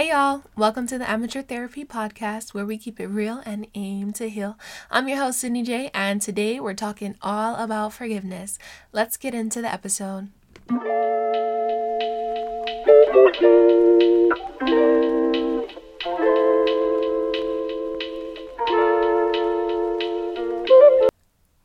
Hey y'all, welcome to the Amateur Therapy Podcast where we keep it real and aim to heal. I'm your host, Sydney J, and today we're talking all about forgiveness. Let's get into the episode.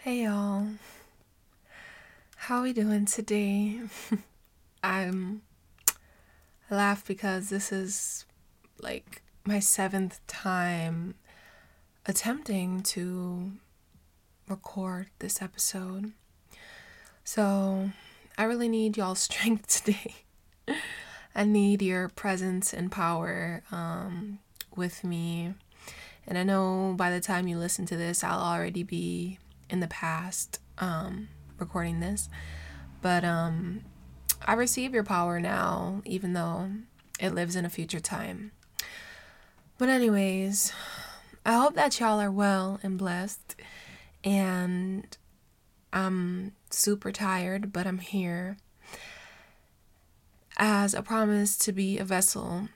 Hey y'all, how are we doing today? I'm I laugh because this is like my seventh time attempting to record this episode. So I really need y'all's strength today. I need your presence and power um, with me. And I know by the time you listen to this, I'll already be in the past um, recording this. But um, I receive your power now, even though it lives in a future time. But, anyways, I hope that y'all are well and blessed. And I'm super tired, but I'm here as a promise to be a vessel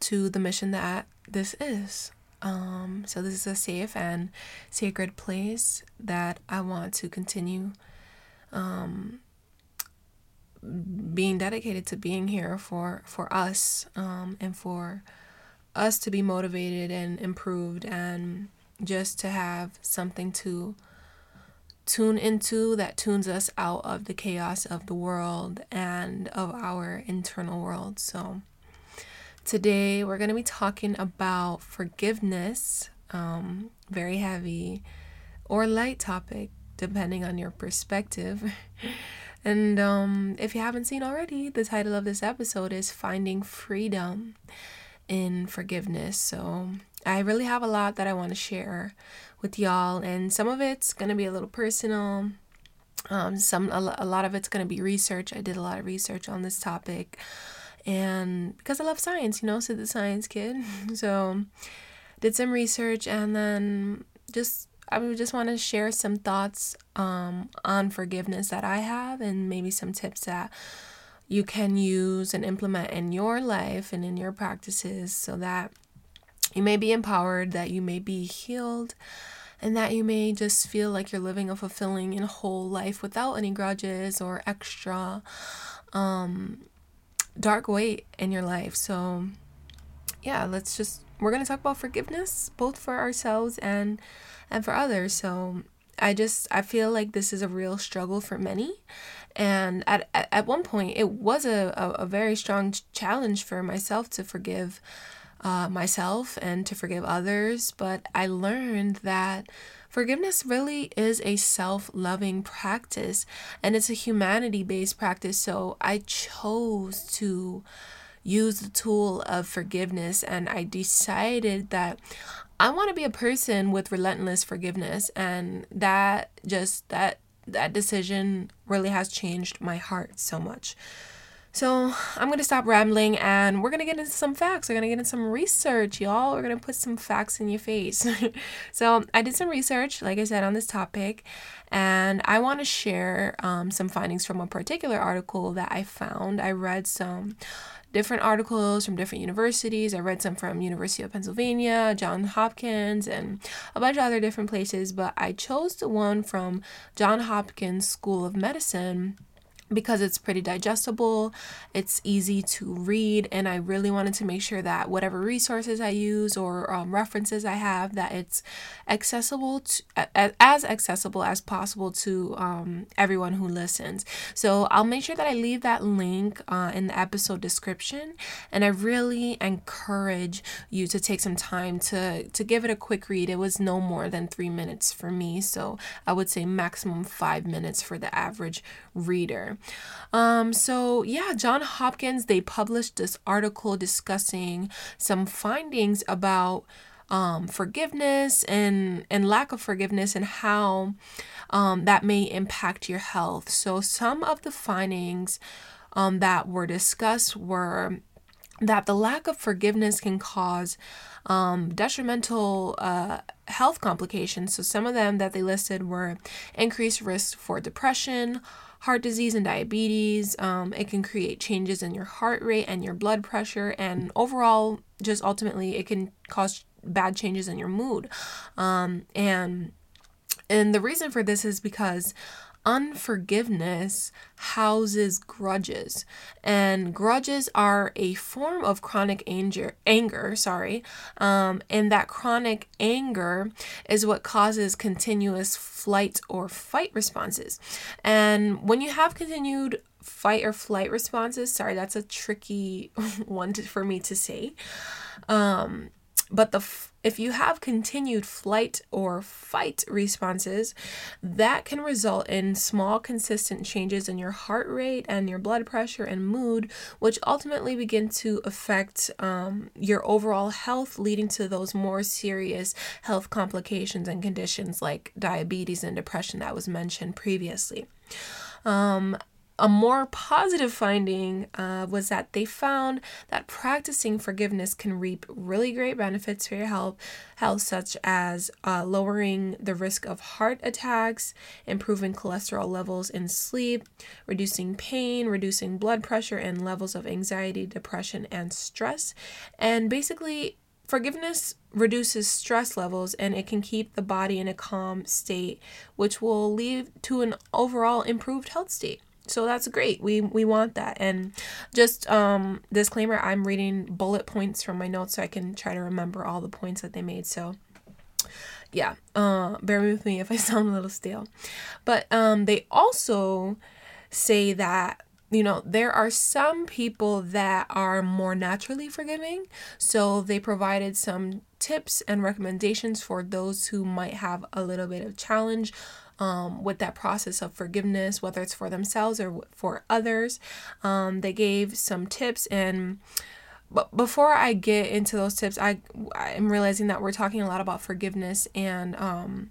to the mission that this is. Um, so, this is a safe and sacred place that I want to continue um, being dedicated to being here for for us um, and for us to be motivated and improved and just to have something to tune into that tunes us out of the chaos of the world and of our internal world. So today we're going to be talking about forgiveness, um, very heavy or light topic depending on your perspective. And um, if you haven't seen already, the title of this episode is Finding Freedom in Forgiveness. So I really have a lot that I want to share with y'all, and some of it's going to be a little personal. Um, some a, a lot of it's going to be research. I did a lot of research on this topic, and because I love science, you know, so the science kid. so did some research, and then just I would just want to share some thoughts um, on forgiveness that I have and maybe some tips that you can use and implement in your life and in your practices so that you may be empowered, that you may be healed, and that you may just feel like you're living a fulfilling and whole life without any grudges or extra um, dark weight in your life. So, yeah, let's just, we're going to talk about forgiveness both for ourselves and and for others. So I just I feel like this is a real struggle for many. And at, at, at one point, it was a, a, a very strong challenge for myself to forgive uh, myself and to forgive others. But I learned that forgiveness really is a self loving practice and it's a humanity based practice. So I chose to use the tool of forgiveness and I decided that I want to be a person with relentless forgiveness and that just that that decision really has changed my heart so much. So I'm gonna stop rambling and we're gonna get into some facts. We're gonna get into some research, y'all. We're gonna put some facts in your face. so I did some research, like I said, on this topic, and I want to share um, some findings from a particular article that I found. I read some different articles from different universities. I read some from University of Pennsylvania, John Hopkins, and a bunch of other different places, but I chose the one from John Hopkins School of Medicine because it's pretty digestible, it's easy to read, and I really wanted to make sure that whatever resources I use or um, references I have, that it's accessible to, as accessible as possible to um, everyone who listens. So I'll make sure that I leave that link uh, in the episode description, and I really encourage you to take some time to to give it a quick read. It was no more than three minutes for me, so I would say maximum five minutes for the average reader. Um, so yeah, John Hopkins, they published this article discussing some findings about um, forgiveness and and lack of forgiveness and how um, that may impact your health. So some of the findings um, that were discussed were that the lack of forgiveness can cause um, detrimental uh, health complications. So, some of them that they listed were increased risk for depression, heart disease, and diabetes. Um, it can create changes in your heart rate and your blood pressure, and overall, just ultimately, it can cause bad changes in your mood. Um, and and the reason for this is because unforgiveness houses grudges. And grudges are a form of chronic anger anger sorry. Um, and that chronic anger is what causes continuous flight or fight responses. And when you have continued fight or flight responses sorry that's a tricky one to, for me to say. Um, but the if you have continued flight or fight responses, that can result in small, consistent changes in your heart rate and your blood pressure and mood, which ultimately begin to affect um, your overall health, leading to those more serious health complications and conditions like diabetes and depression that was mentioned previously. Um, a more positive finding uh, was that they found that practicing forgiveness can reap really great benefits for your health, health such as uh, lowering the risk of heart attacks, improving cholesterol levels in sleep, reducing pain, reducing blood pressure and levels of anxiety, depression, and stress. And basically, Forgiveness reduces stress levels and it can keep the body in a calm state, which will lead to an overall improved health state. So that's great. We we want that. And just um disclaimer, I'm reading bullet points from my notes so I can try to remember all the points that they made. So yeah, uh bear with me if I sound a little stale. But um they also say that you know, there are some people that are more naturally forgiving. So they provided some tips and recommendations for those who might have a little bit of challenge um, with that process of forgiveness, whether it's for themselves or for others. Um, they gave some tips and but before I get into those tips, I I'm realizing that we're talking a lot about forgiveness, and um,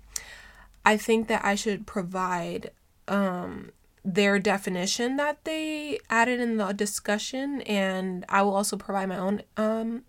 I think that I should provide um, their definition that they added in the discussion, and I will also provide my own um,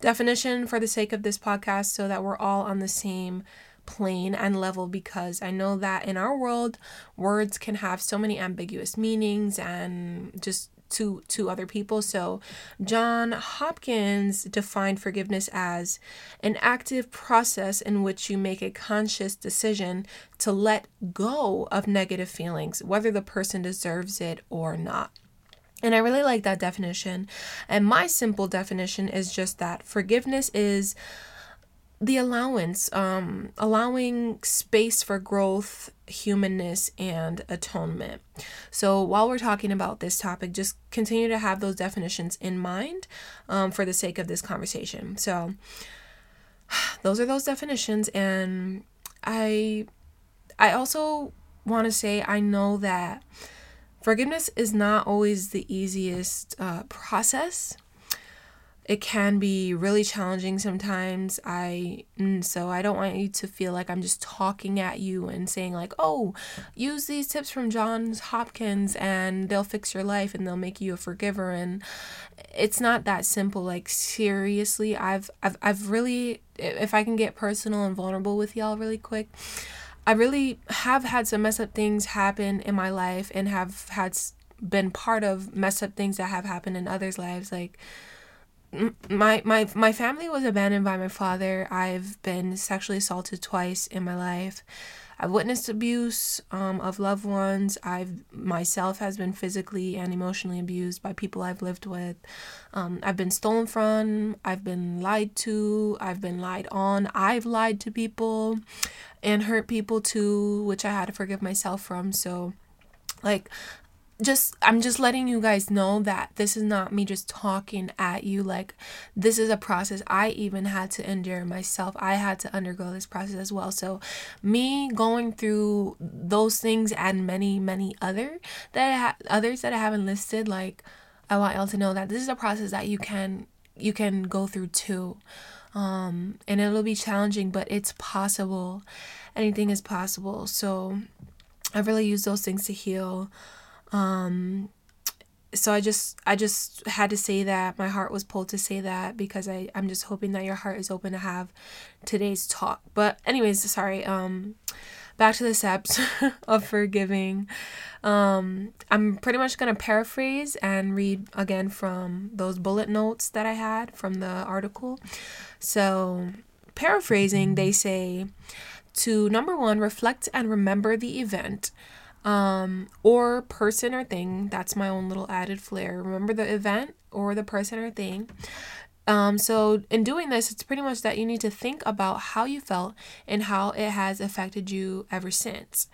definition for the sake of this podcast, so that we're all on the same plane and level because I know that in our world, words can have so many ambiguous meanings and just to to other people. So John Hopkins defined forgiveness as an active process in which you make a conscious decision to let go of negative feelings, whether the person deserves it or not. And I really like that definition. And my simple definition is just that forgiveness is the allowance, um, allowing space for growth, humanness, and atonement. So, while we're talking about this topic, just continue to have those definitions in mind um, for the sake of this conversation. So, those are those definitions, and I, I also want to say I know that forgiveness is not always the easiest uh, process it can be really challenging sometimes. I mm, so i don't want you to feel like i'm just talking at you and saying like oh use these tips from johns hopkins and they'll fix your life and they'll make you a forgiver. And it's not that simple. Like seriously i've i've, I've really if i can get personal and vulnerable with y'all really quick i really have had some mess up things happen in my life and have had been part of mess up things that have happened in others lives. Like my my my family was abandoned by my father. I've been sexually assaulted twice in my life. I've witnessed abuse um, of loved ones. I've myself has been physically and emotionally abused by people I've lived with. Um, I've been stolen from. I've been lied to. I've been lied on. I've lied to people, and hurt people too, which I had to forgive myself from. So, like just I'm just letting you guys know that this is not me just talking at you like this is a process I even had to endure myself. I had to undergo this process as well. So me going through those things and many many other that ha- others that I haven't listed like I want y'all to know that this is a process that you can you can go through too. Um and it'll be challenging but it's possible. Anything is possible. So I really use those things to heal um, so I just I just had to say that my heart was pulled to say that because I I'm just hoping that your heart is open to have today's talk. But anyways, sorry. Um back to the steps of forgiving. Um I'm pretty much going to paraphrase and read again from those bullet notes that I had from the article. So, paraphrasing, they say to number 1 reflect and remember the event um, or person or thing. That's my own little added flair. Remember the event or the person or thing. Um, so, in doing this, it's pretty much that you need to think about how you felt and how it has affected you ever since.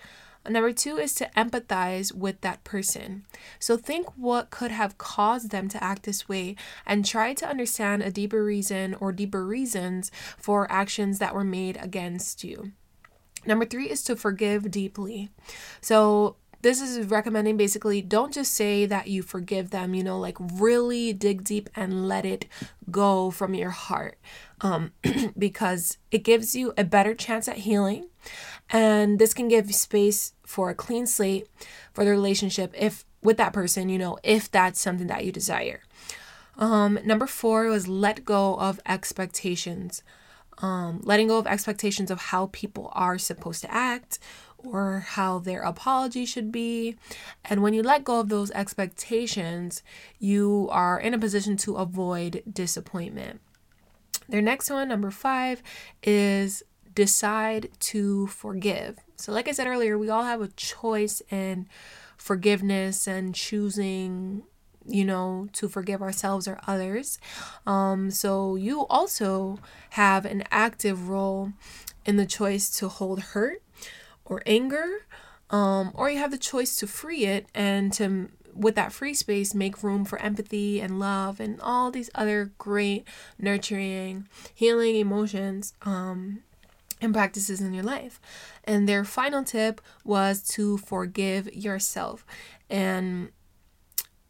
Number two is to empathize with that person. So, think what could have caused them to act this way and try to understand a deeper reason or deeper reasons for actions that were made against you. Number three is to forgive deeply. So, this is recommending basically don't just say that you forgive them, you know, like really dig deep and let it go from your heart um, because it gives you a better chance at healing. And this can give space for a clean slate for the relationship if with that person, you know, if that's something that you desire. Um, number four was let go of expectations um, letting go of expectations of how people are supposed to act or how their apology should be. And when you let go of those expectations, you are in a position to avoid disappointment. Their next one, number five, is decide to forgive. So, like I said earlier, we all have a choice in forgiveness and choosing you know, to forgive ourselves or others. Um, so you also have an active role in the choice to hold hurt or anger, um, or you have the choice to free it and to, with that free space, make room for empathy and love and all these other great, nurturing, healing emotions. Um, and practices in your life. And their final tip was to forgive yourself. And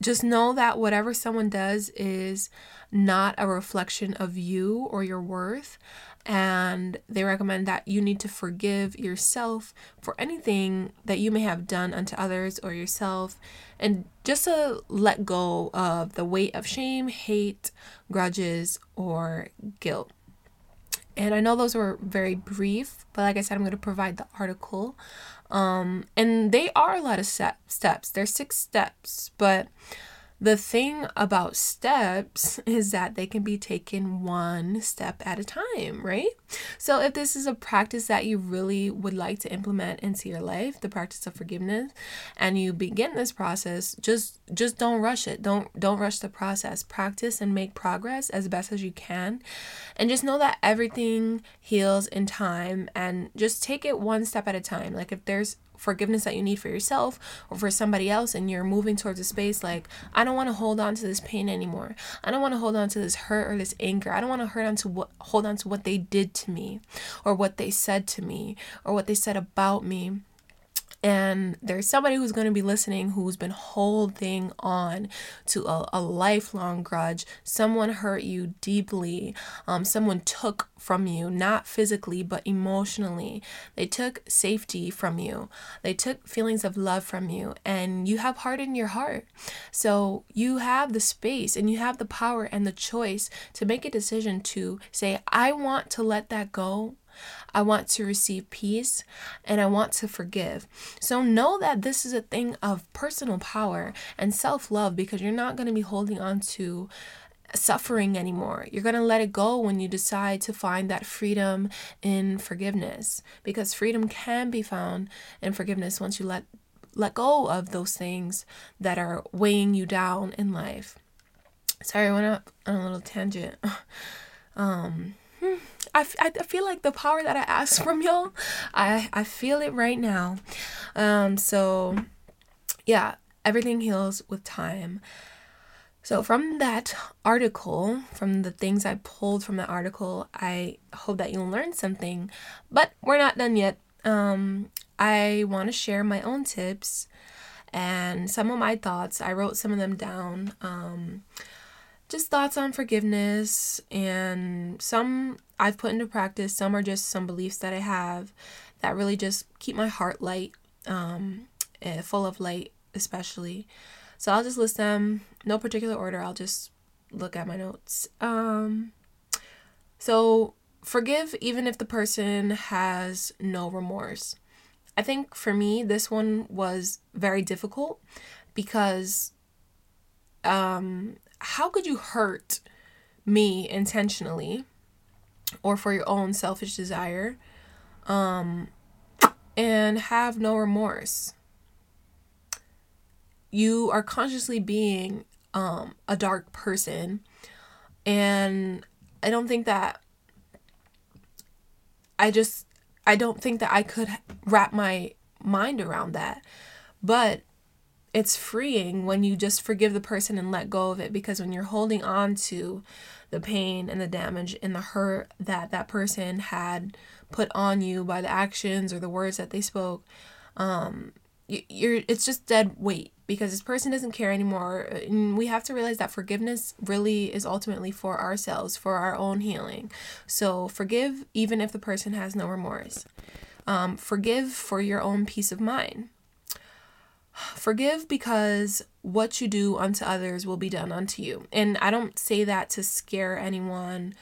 just know that whatever someone does is not a reflection of you or your worth. And they recommend that you need to forgive yourself for anything that you may have done unto others or yourself. And just to let go of the weight of shame, hate, grudges, or guilt. And I know those were very brief, but like I said, I'm going to provide the article. Um, and they are a lot of step, steps. There's six steps, but the thing about steps is that they can be taken one step at a time, right? So if this is a practice that you really would like to implement into your life, the practice of forgiveness, and you begin this process, just just don't rush it. Don't don't rush the process. Practice and make progress as best as you can. And just know that everything heals in time and just take it one step at a time. Like if there's forgiveness that you need for yourself or for somebody else and you're moving towards a space like I don't want to hold on to this pain anymore. I don't want to hold on to this hurt or this anger. I don't want to hold on to what hold on to what they did to me or what they said to me or what they said about me and there's somebody who's going to be listening who's been holding on to a, a lifelong grudge. Someone hurt you deeply. Um, someone took from you, not physically, but emotionally. They took safety from you. They took feelings of love from you, and you have in your heart. So you have the space and you have the power and the choice to make a decision to say, I want to let that go I want to receive peace, and I want to forgive. So know that this is a thing of personal power and self love because you're not going to be holding on to suffering anymore. You're going to let it go when you decide to find that freedom in forgiveness because freedom can be found in forgiveness once you let let go of those things that are weighing you down in life. Sorry, I went up on a little tangent. um hmm. I, I feel like the power that I ask from y'all, I, I feel it right now. Um, so, yeah, everything heals with time. So, from that article, from the things I pulled from that article, I hope that you'll learn something. But we're not done yet. Um, I want to share my own tips and some of my thoughts. I wrote some of them down. Um, just thoughts on forgiveness and some I've put into practice. Some are just some beliefs that I have that really just keep my heart light, um, eh, full of light, especially. So I'll just list them, no particular order. I'll just look at my notes. Um, so forgive even if the person has no remorse. I think for me, this one was very difficult because um, how could you hurt me intentionally or for your own selfish desire um, and have no remorse? You are consciously being um, a dark person, and I don't think that I just I don't think that I could wrap my mind around that. But it's freeing when you just forgive the person and let go of it because when you're holding on to the pain and the damage and the hurt that that person had put on you by the actions or the words that they spoke um you're it's just dead weight because this person doesn't care anymore. And we have to realize that forgiveness really is ultimately for ourselves for our own healing. So forgive even if the person has no remorse. Um, forgive for your own peace of mind forgive because what you do unto others will be done unto you and i don't say that to scare anyone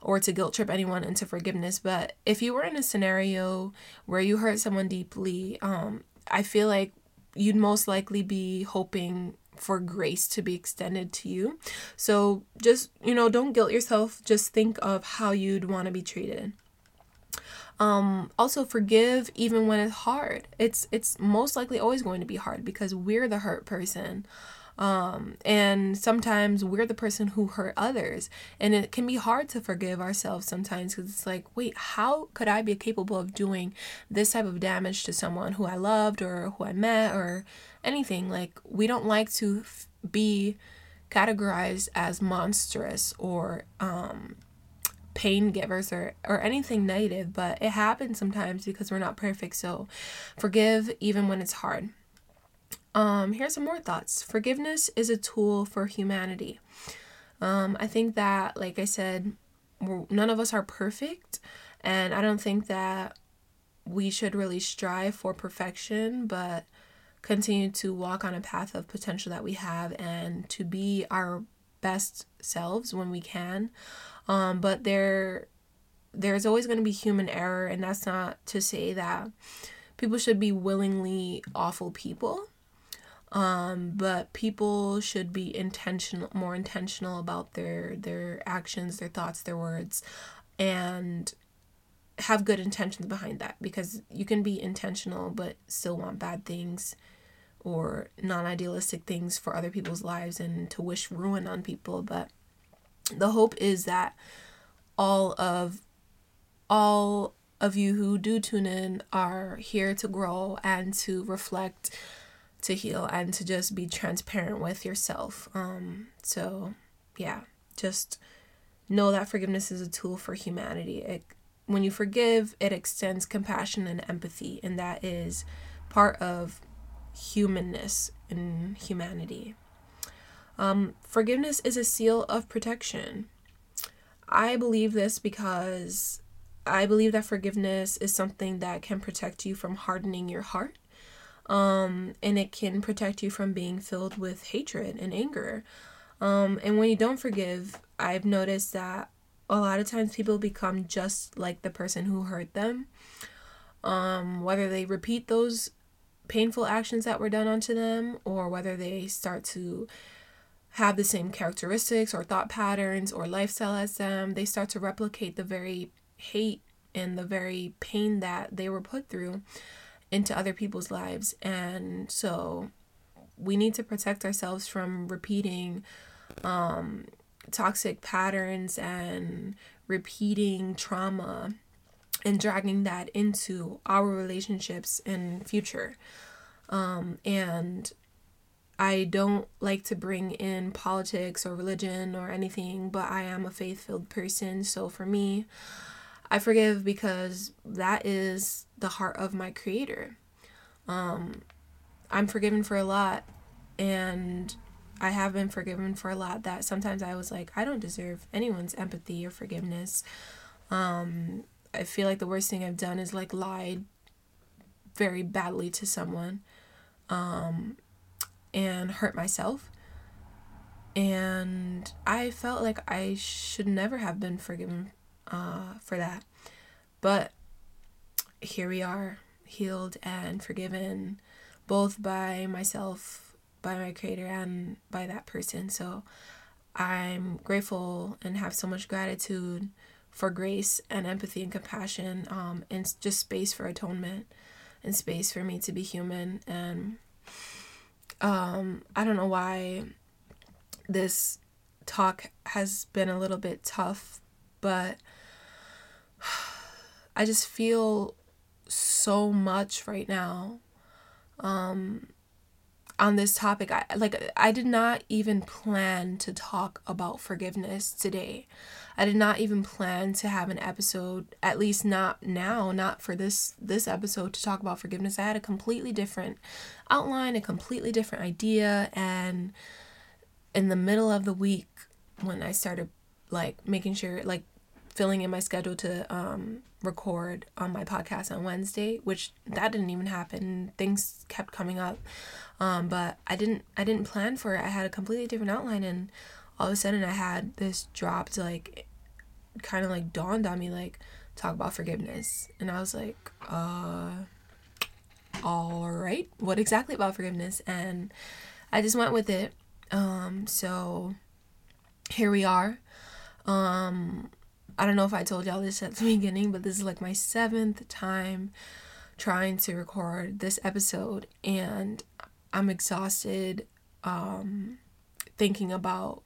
or to guilt trip anyone into forgiveness but if you were in a scenario where you hurt someone deeply um, I feel like you'd most likely be hoping for grace to be extended to you. So just, you know, don't guilt yourself. Just think of how you'd want to be treated. Um, also forgive even when it's hard. It's it's most likely always going to be hard because we're the hurt person. Um, and sometimes we're the person who hurt others. And it can be hard to forgive ourselves sometimes because it's like, wait, how could I be capable of doing this type of damage to someone who I loved or who I met or anything? Like, we don't like to f- be categorized as monstrous or um, pain givers or, or anything negative, but it happens sometimes because we're not perfect. So forgive even when it's hard. Um, here's some more thoughts. Forgiveness is a tool for humanity. Um, I think that, like I said, none of us are perfect, and I don't think that we should really strive for perfection, but continue to walk on a path of potential that we have and to be our best selves when we can. Um, but there, there's always going to be human error, and that's not to say that people should be willingly awful people um, but people should be intentional more intentional about their their actions their thoughts their words and have good intentions behind that because you can be intentional but still want bad things or non-idealistic things for other people's lives and to wish ruin on people but the hope is that all of all of you who do tune in are here to grow and to reflect to heal and to just be transparent with yourself. Um, so yeah, just know that forgiveness is a tool for humanity. It, when you forgive, it extends compassion and empathy, and that is part of humanness and humanity. Um, forgiveness is a seal of protection. I believe this because I believe that forgiveness is something that can protect you from hardening your heart um, and it can protect you from being filled with hatred and anger. Um, and when you don't forgive, I've noticed that a lot of times people become just like the person who hurt them. Um, whether they repeat those painful actions that were done onto them or whether they start to have the same characteristics or thought patterns or lifestyle as them, they start to replicate the very hate and the very pain that they were put through into other people's lives. And so we need to protect ourselves from repeating um, toxic patterns and repeating trauma and dragging that into our relationships in future. Um, and I don't like to bring in politics or religion or anything, but I am a faith filled person. So for me, I forgive because that is the heart of my creator. Um, I'm forgiven for a lot, and I have been forgiven for a lot that sometimes I was like, I don't deserve anyone's empathy or forgiveness. Um, I feel like the worst thing I've done is like lied very badly to someone. Um, and hurt myself. And I felt like I should never have been forgiven uh, for that. But here we are, healed and forgiven, both by myself, by my creator, and by that person. So I'm grateful and have so much gratitude for grace and empathy and compassion um, and just space for atonement and space for me to be human and um, i don't know why this talk has been a little bit tough but i just feel so much right now um, on this topic I like I did not even plan to talk about forgiveness today. I did not even plan to have an episode at least not now, not for this this episode to talk about forgiveness. I had a completely different outline, a completely different idea and in the middle of the week when I started like making sure like filling in my schedule to um record on my podcast on Wednesday, which that didn't even happen. Things kept coming up. Um, but I didn't I didn't plan for it. I had a completely different outline and all of a sudden I had this dropped like kind of like dawned on me like talk about forgiveness. And I was like, uh all right, what exactly about forgiveness? And I just went with it. Um so here we are. Um I don't know if I told y'all this at the beginning, but this is like my seventh time trying to record this episode, and I'm exhausted um, thinking about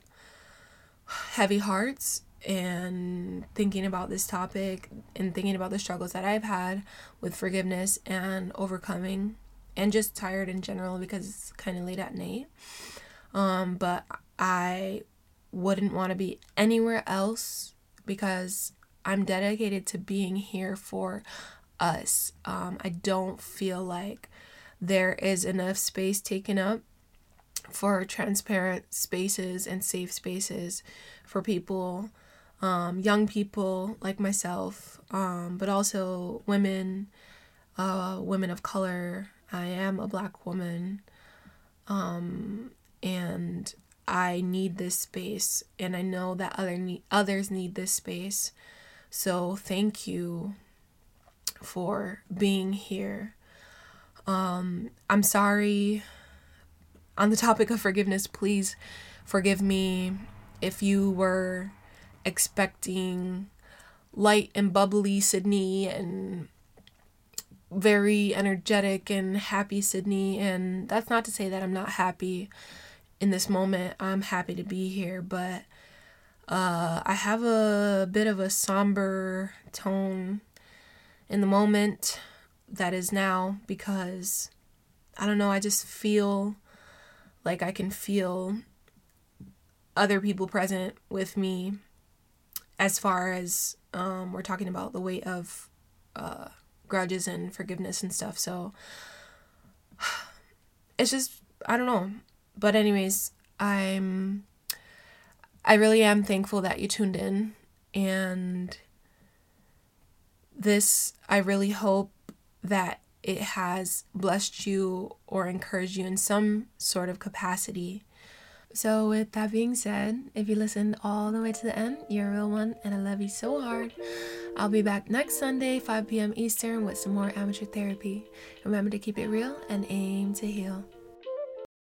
heavy hearts and thinking about this topic and thinking about the struggles that I've had with forgiveness and overcoming, and just tired in general because it's kind of late at night. Um, but I wouldn't want to be anywhere else because I'm dedicated to being here for us. Um, I don't feel like there is enough space taken up for transparent spaces and safe spaces for people, um, young people like myself, um, but also women, uh, women of color. I am a black woman. Um, and I need this space and I know that other need, others need this space. So thank you for being here. Um, I'm sorry. On the topic of forgiveness, please forgive me if you were expecting light and bubbly Sydney and very energetic and happy Sydney. And that's not to say that I'm not happy in this moment, I'm happy to be here, but uh, I have a bit of a somber tone in the moment that is now because I don't know, I just feel like I can feel other people present with me as far as um, we're talking about the weight of uh, grudges and forgiveness and stuff. So it's just, I don't know. But anyways, I'm I really am thankful that you tuned in and this I really hope that it has blessed you or encouraged you in some sort of capacity. So, with that being said, if you listened all the way to the end, you're a real one and I love you so hard. I'll be back next Sunday, 5 p.m. Eastern, with some more amateur therapy. Remember to keep it real and aim to heal.